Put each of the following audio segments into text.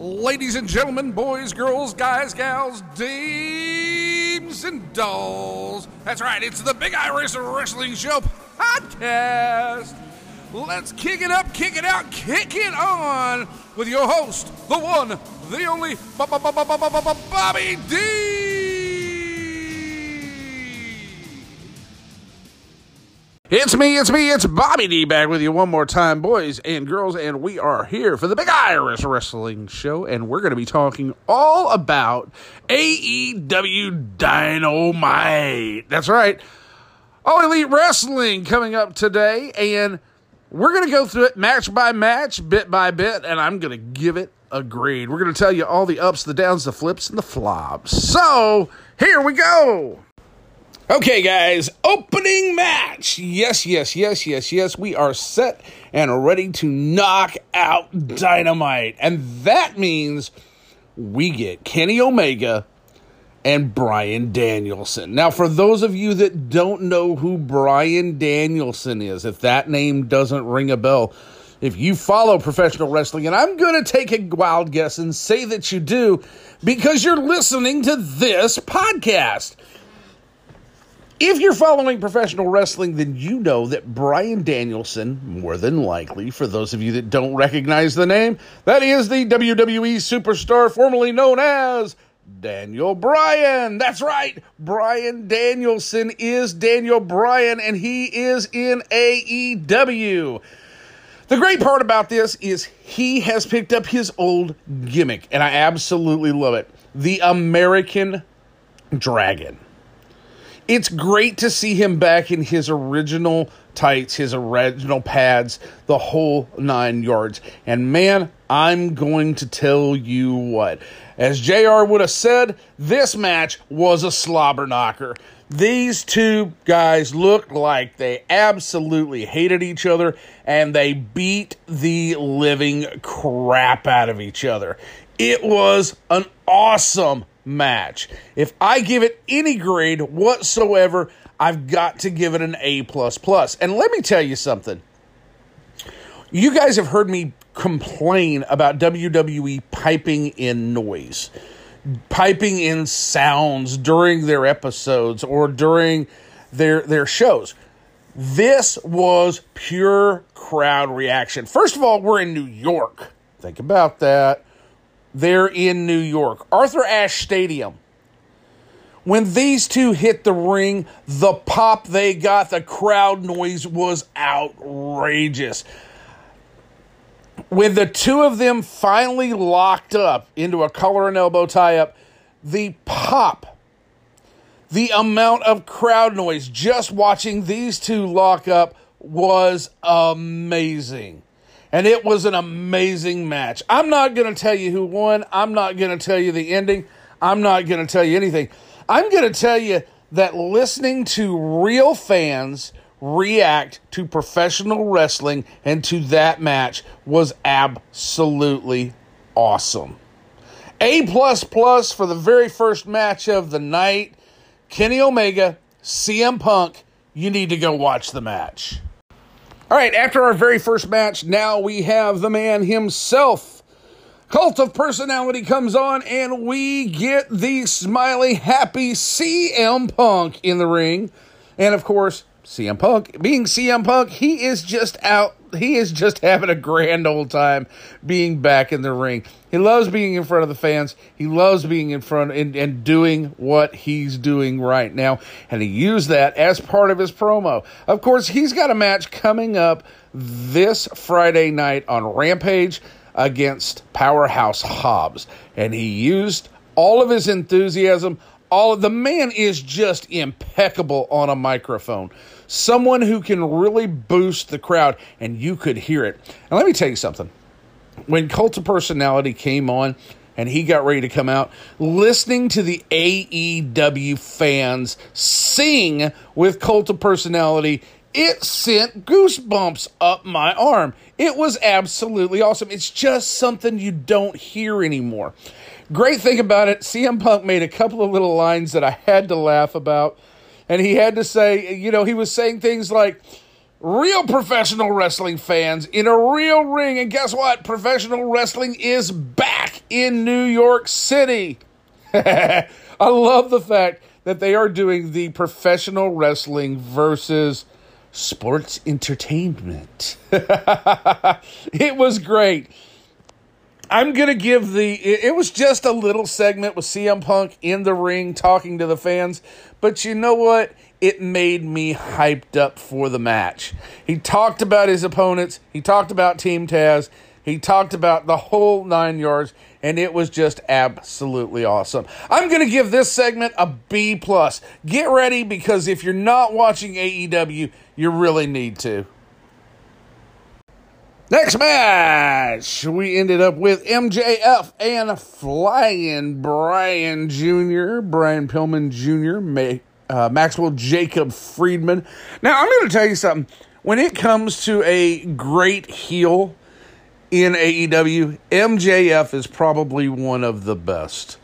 Ladies and gentlemen, boys, girls, guys, gals, dames, and dolls. That's right, it's the Big Irish Wrestling Show podcast. Let's kick it up, kick it out, kick it on with your host, the one, the only, Bobby D. It's me, it's me, it's Bobby D back with you one more time, boys and girls, and we are here for the Big Irish Wrestling Show, and we're going to be talking all about AEW Dynamite. That's right. All Elite Wrestling coming up today, and we're going to go through it match by match, bit by bit, and I'm going to give it a grade. We're going to tell you all the ups, the downs, the flips, and the flops. So, here we go. Okay, guys, opening match. Yes, yes, yes, yes, yes. We are set and ready to knock out Dynamite. And that means we get Kenny Omega and Bryan Danielson. Now, for those of you that don't know who Bryan Danielson is, if that name doesn't ring a bell, if you follow professional wrestling, and I'm going to take a wild guess and say that you do because you're listening to this podcast. If you're following professional wrestling, then you know that Bryan Danielson, more than likely, for those of you that don't recognize the name, that is the WWE superstar formerly known as Daniel Bryan. That's right. Bryan Danielson is Daniel Bryan, and he is in AEW. The great part about this is he has picked up his old gimmick, and I absolutely love it the American Dragon it's great to see him back in his original tights, his original pads, the whole nine yards. And man, I'm going to tell you what. As JR would have said, this match was a slobber knocker. These two guys looked like they absolutely hated each other and they beat the living crap out of each other. It was an awesome match. If I give it any grade whatsoever, I've got to give it an A. And let me tell you something. You guys have heard me complain about WWE piping in noise, piping in sounds during their episodes or during their their shows. This was pure crowd reaction. First of all, we're in New York. Think about that. They're in New York, Arthur Ashe Stadium. When these two hit the ring, the pop they got, the crowd noise was outrageous. When the two of them finally locked up into a collar and elbow tie up, the pop, the amount of crowd noise just watching these two lock up was amazing. And it was an amazing match. I'm not going to tell you who won. I'm not going to tell you the ending. I'm not going to tell you anything. I'm going to tell you that listening to real fans react to professional wrestling and to that match was absolutely awesome. A plus plus for the very first match of the night. Kenny Omega, CM Punk. You need to go watch the match. All right, after our very first match, now we have the man himself. Cult of Personality comes on, and we get the smiley, happy CM Punk in the ring. And of course, CM Punk, being CM Punk, he is just out he is just having a grand old time being back in the ring. He loves being in front of the fans. He loves being in front and, and doing what he's doing right now. And he used that as part of his promo. Of course, he's got a match coming up this Friday night on Rampage against Powerhouse Hobbs. And he used all of his enthusiasm. All of the man is just impeccable on a microphone someone who can really boost the crowd, and you could hear it. And let me tell you something. When Cult of Personality came on, and he got ready to come out, listening to the AEW fans sing with Cult of Personality, it sent goosebumps up my arm. It was absolutely awesome. It's just something you don't hear anymore. Great thing about it, CM Punk made a couple of little lines that I had to laugh about and he had to say, you know, he was saying things like, real professional wrestling fans in a real ring. And guess what? Professional wrestling is back in New York City. I love the fact that they are doing the professional wrestling versus sports entertainment. it was great. I'm to give the. It was just a little segment with CM Punk in the ring talking to the fans. But you know what? It made me hyped up for the match. He talked about his opponents, he talked about Team Taz, he talked about the whole nine yards, and it was just absolutely awesome. I'm going to give this segment a B plus. Get ready because if you're not watching AEW, you really need to. Next match, we ended up with MJF and Flying Brian Jr., Brian Pillman Jr., May, uh, Maxwell Jacob Friedman. Now, I'm going to tell you something. When it comes to a great heel in AEW, MJF is probably one of the best.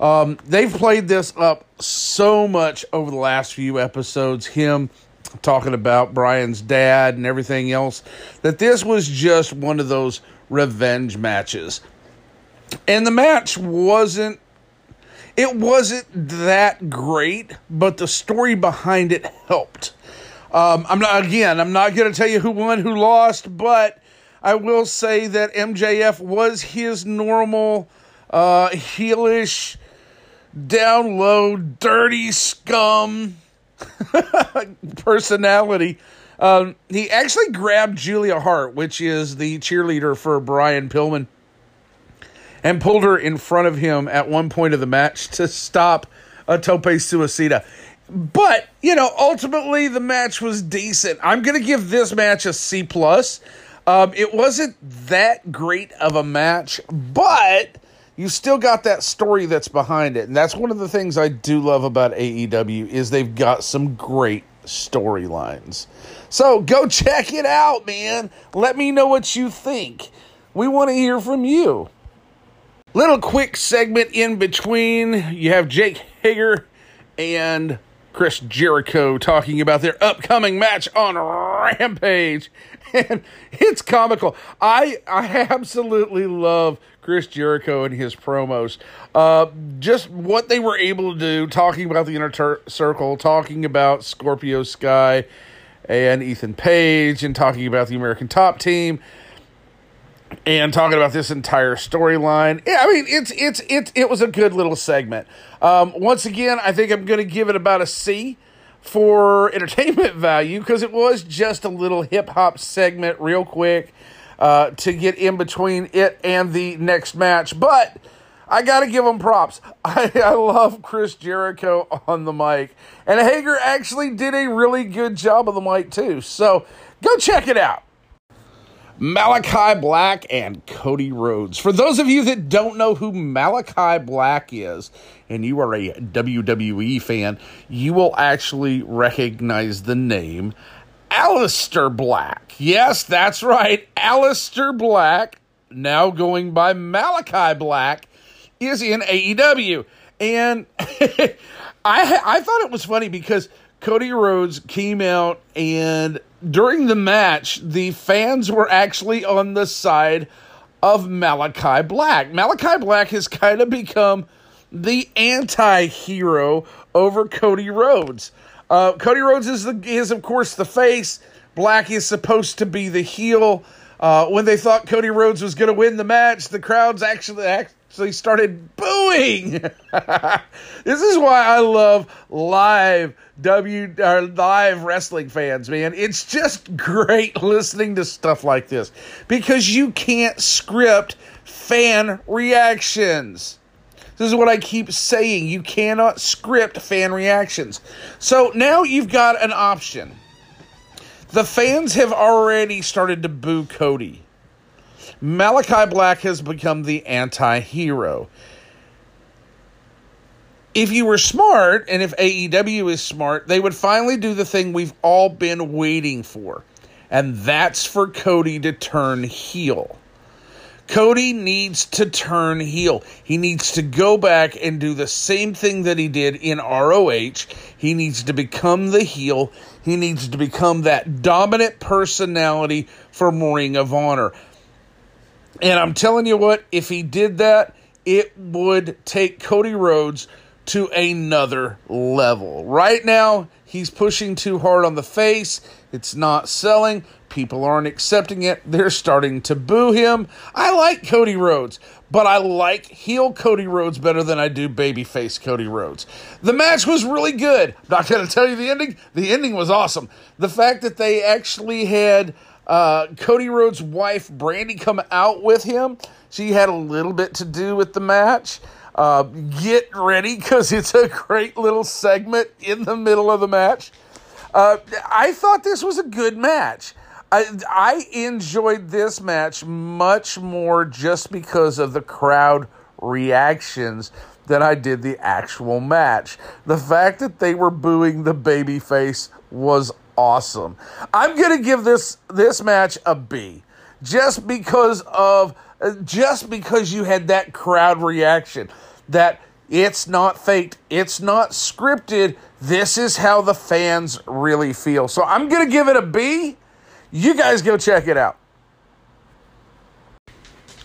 Um, they've played this up so much over the last few episodes. Him talking about Brian's dad and everything else, that this was just one of those revenge matches. And the match wasn't it wasn't that great, but the story behind it helped. Um, I'm not again, I'm not going to tell you who won, who lost, but I will say that MJF was his normal uh heelish down low dirty scum personality. Um, he actually grabbed Julia Hart, which is the cheerleader for Brian Pillman, and pulled her in front of him at one point of the match to stop a tope suicida. But you know, ultimately the match was decent. I'm going to give this match a C plus. Um, it wasn't that great of a match, but you still got that story that's behind it. And that's one of the things I do love about AEW is they've got some great storylines. So go check it out, man. Let me know what you think. We want to hear from you. Little quick segment in between. You have Jake Hager and Chris Jericho talking about their upcoming match on Rampage. And it's comical. I I absolutely love Chris Jericho and his promos. Uh, just what they were able to do, talking about the inner ter- circle, talking about Scorpio Sky and Ethan Page, and talking about the American Top Team, and talking about this entire storyline. Yeah, I mean, it's it's it it was a good little segment. Um, once again, I think I'm going to give it about a C for entertainment value because it was just a little hip hop segment, real quick uh, to get in between it and the next match. But I got to give him props. I, I love Chris Jericho on the mic. And Hager actually did a really good job of the mic, too. So go check it out. Malachi Black and Cody Rhodes. For those of you that don't know who Malachi Black is, and you are a WWE fan, you will actually recognize the name Aleister Black. Yes, that's right. Aleister Black, now going by Malachi Black, is in AEW. And I I thought it was funny because Cody Rhodes came out and during the match, the fans were actually on the side of Malachi Black. Malachi Black has kind of become the anti-hero over Cody Rhodes. Uh, Cody Rhodes is the is of course the face. Black is supposed to be the heel. Uh, when they thought Cody Rhodes was going to win the match, the crowds actually actually started booing. this is why I love live W uh, live wrestling fans, man. It's just great listening to stuff like this because you can't script fan reactions. This is what I keep saying. You cannot script fan reactions. So now you've got an option. The fans have already started to boo Cody. Malachi Black has become the anti hero. If you were smart, and if AEW is smart, they would finally do the thing we've all been waiting for, and that's for Cody to turn heel. Cody needs to turn heel. He needs to go back and do the same thing that he did in ROH. He needs to become the heel. He needs to become that dominant personality for Ring of Honor. And I'm telling you what, if he did that, it would take Cody Rhodes to another level. Right now, he's pushing too hard on the face. It's not selling. People aren't accepting it. They're starting to boo him. I like Cody Rhodes, but I like heel Cody Rhodes better than I do babyface Cody Rhodes. The match was really good. I'm not going to tell you the ending. The ending was awesome. The fact that they actually had uh, Cody Rhodes' wife, Brandi, come out with him, she had a little bit to do with the match. Uh, get ready because it's a great little segment in the middle of the match. Uh, I thought this was a good match. I, I enjoyed this match much more just because of the crowd reactions than I did the actual match. The fact that they were booing the babyface was awesome. I'm gonna give this this match a B, just because of just because you had that crowd reaction that it's not faked, it's not scripted. This is how the fans really feel. So I'm gonna give it a B you guys go check it out.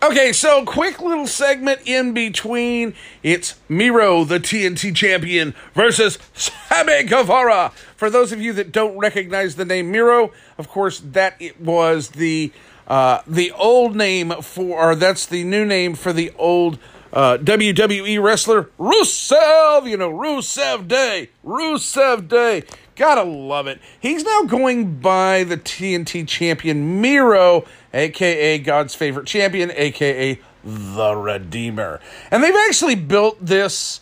Okay, so quick little segment in between. It's Miro, the TNT champion, versus Sammy Guevara. For those of you that don't recognize the name Miro, of course, that it was the uh, the old name for, or that's the new name for the old uh, WWE wrestler Rusev. You know, Rusev Day, Rusev Day. Gotta love it. He's now going by the TNT champion Miro, aka God's favorite champion, aka the Redeemer. And they've actually built this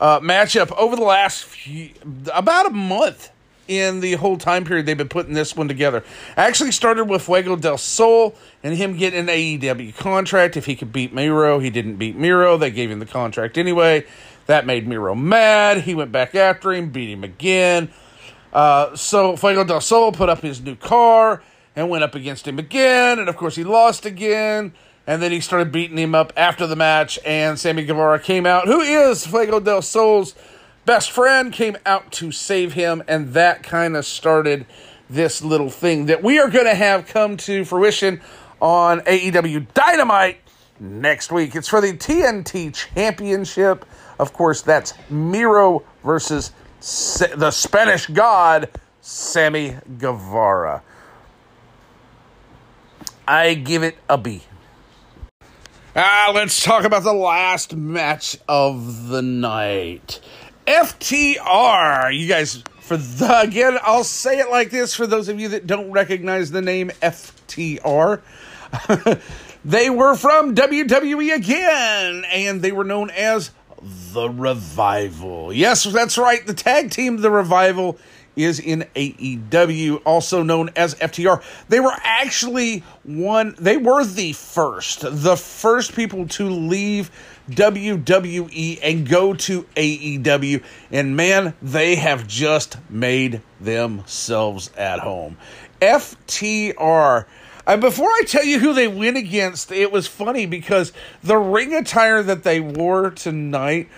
uh, matchup over the last few, about a month in the whole time period they've been putting this one together. Actually started with Fuego del Sol and him getting an AEW contract. If he could beat Miro, he didn't beat Miro. They gave him the contract anyway. That made Miro mad. He went back after him, beat him again. Uh, so Fuego del Sol put up his new car and went up against him again, and of course he lost again. And then he started beating him up after the match, and Sammy Guevara came out, who is Fuego del Sol's best friend, came out to save him, and that kind of started this little thing that we are going to have come to fruition on AEW Dynamite next week. It's for the TNT Championship. Of course, that's Miro versus the Spanish god, Sammy Guevara. I give it a B. Ah, let's talk about the last match of the night. FTR. You guys, for the, again, I'll say it like this for those of you that don't recognize the name FTR. they were from WWE again, and they were known as the Revival. Yes, that's right. The tag team, The Revival, is in AEW, also known as FTR. They were actually one, they were the first, the first people to leave WWE and go to AEW. And man, they have just made themselves at home. FTR and before I tell you who they went against, it was funny because the ring attire that they wore tonight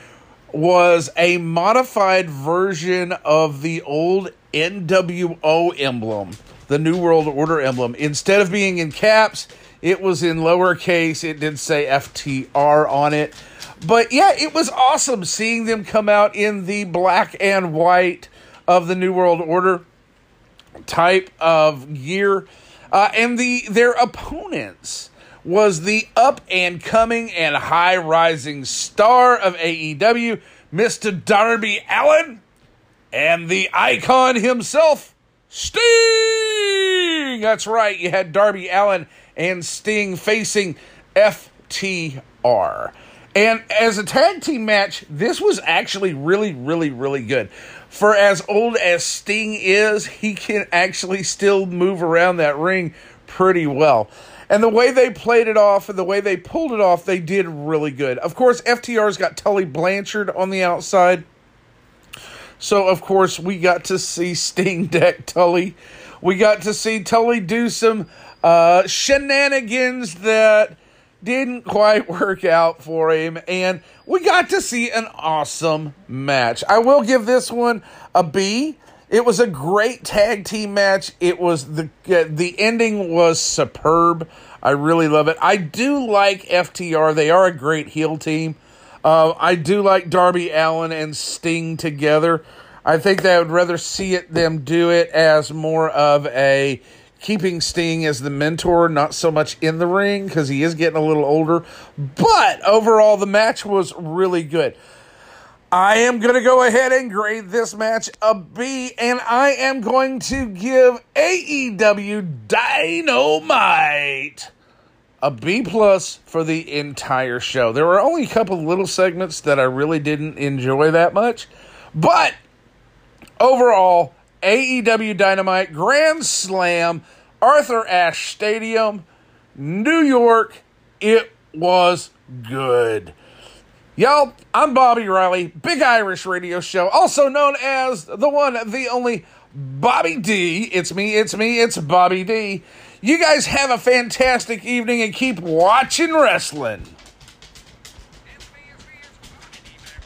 was a modified version of the old NWO emblem, the New World Order emblem. Instead of being in caps, it was in lowercase. It did say FTR on it. But yeah, it was awesome seeing them come out in the black and white of the New World Order type of gear. Uh, and the their opponents was the up and coming and high rising star of AEW, Mr. Darby Allin, and the icon himself, Sting. That's right, you had Darby Allin and Sting facing FTR. And as a tag team match, this was actually really, really, really good for as old as Sting is, he can actually still move around that ring pretty well. And the way they played it off and the way they pulled it off, they did really good. Of course, FTR's got Tully Blanchard on the outside. So, of course, we got to see Sting deck Tully. We got to see Tully do some uh, shenanigans that didn't quite work out for him, and we got to see an awesome match. I will give this one a B. It was a great tag team match. It was the uh, the ending was superb. I really love it. I do like FTR. They are a great heel team. Uh, I do like Darby Allin and Sting together. I think that I would rather see it them do it as more of a keeping Sting as the mentor, not so much in the ring because he is getting a little older. But overall, the match was really good. I am going to go ahead and grade this match a B, and I am going to give AEW Dynamite a B plus for the entire show. There were only a couple little segments that I really didn't enjoy that much, but overall, AEW Dynamite Grand Slam, Arthur Ashe Stadium, New York. It was good. Y'all, I'm Bobby Riley, Big Irish Radio Show, also known as the one, the only Bobby D. It's me, it's me, it's Bobby D. You guys have a fantastic evening and keep watching wrestling.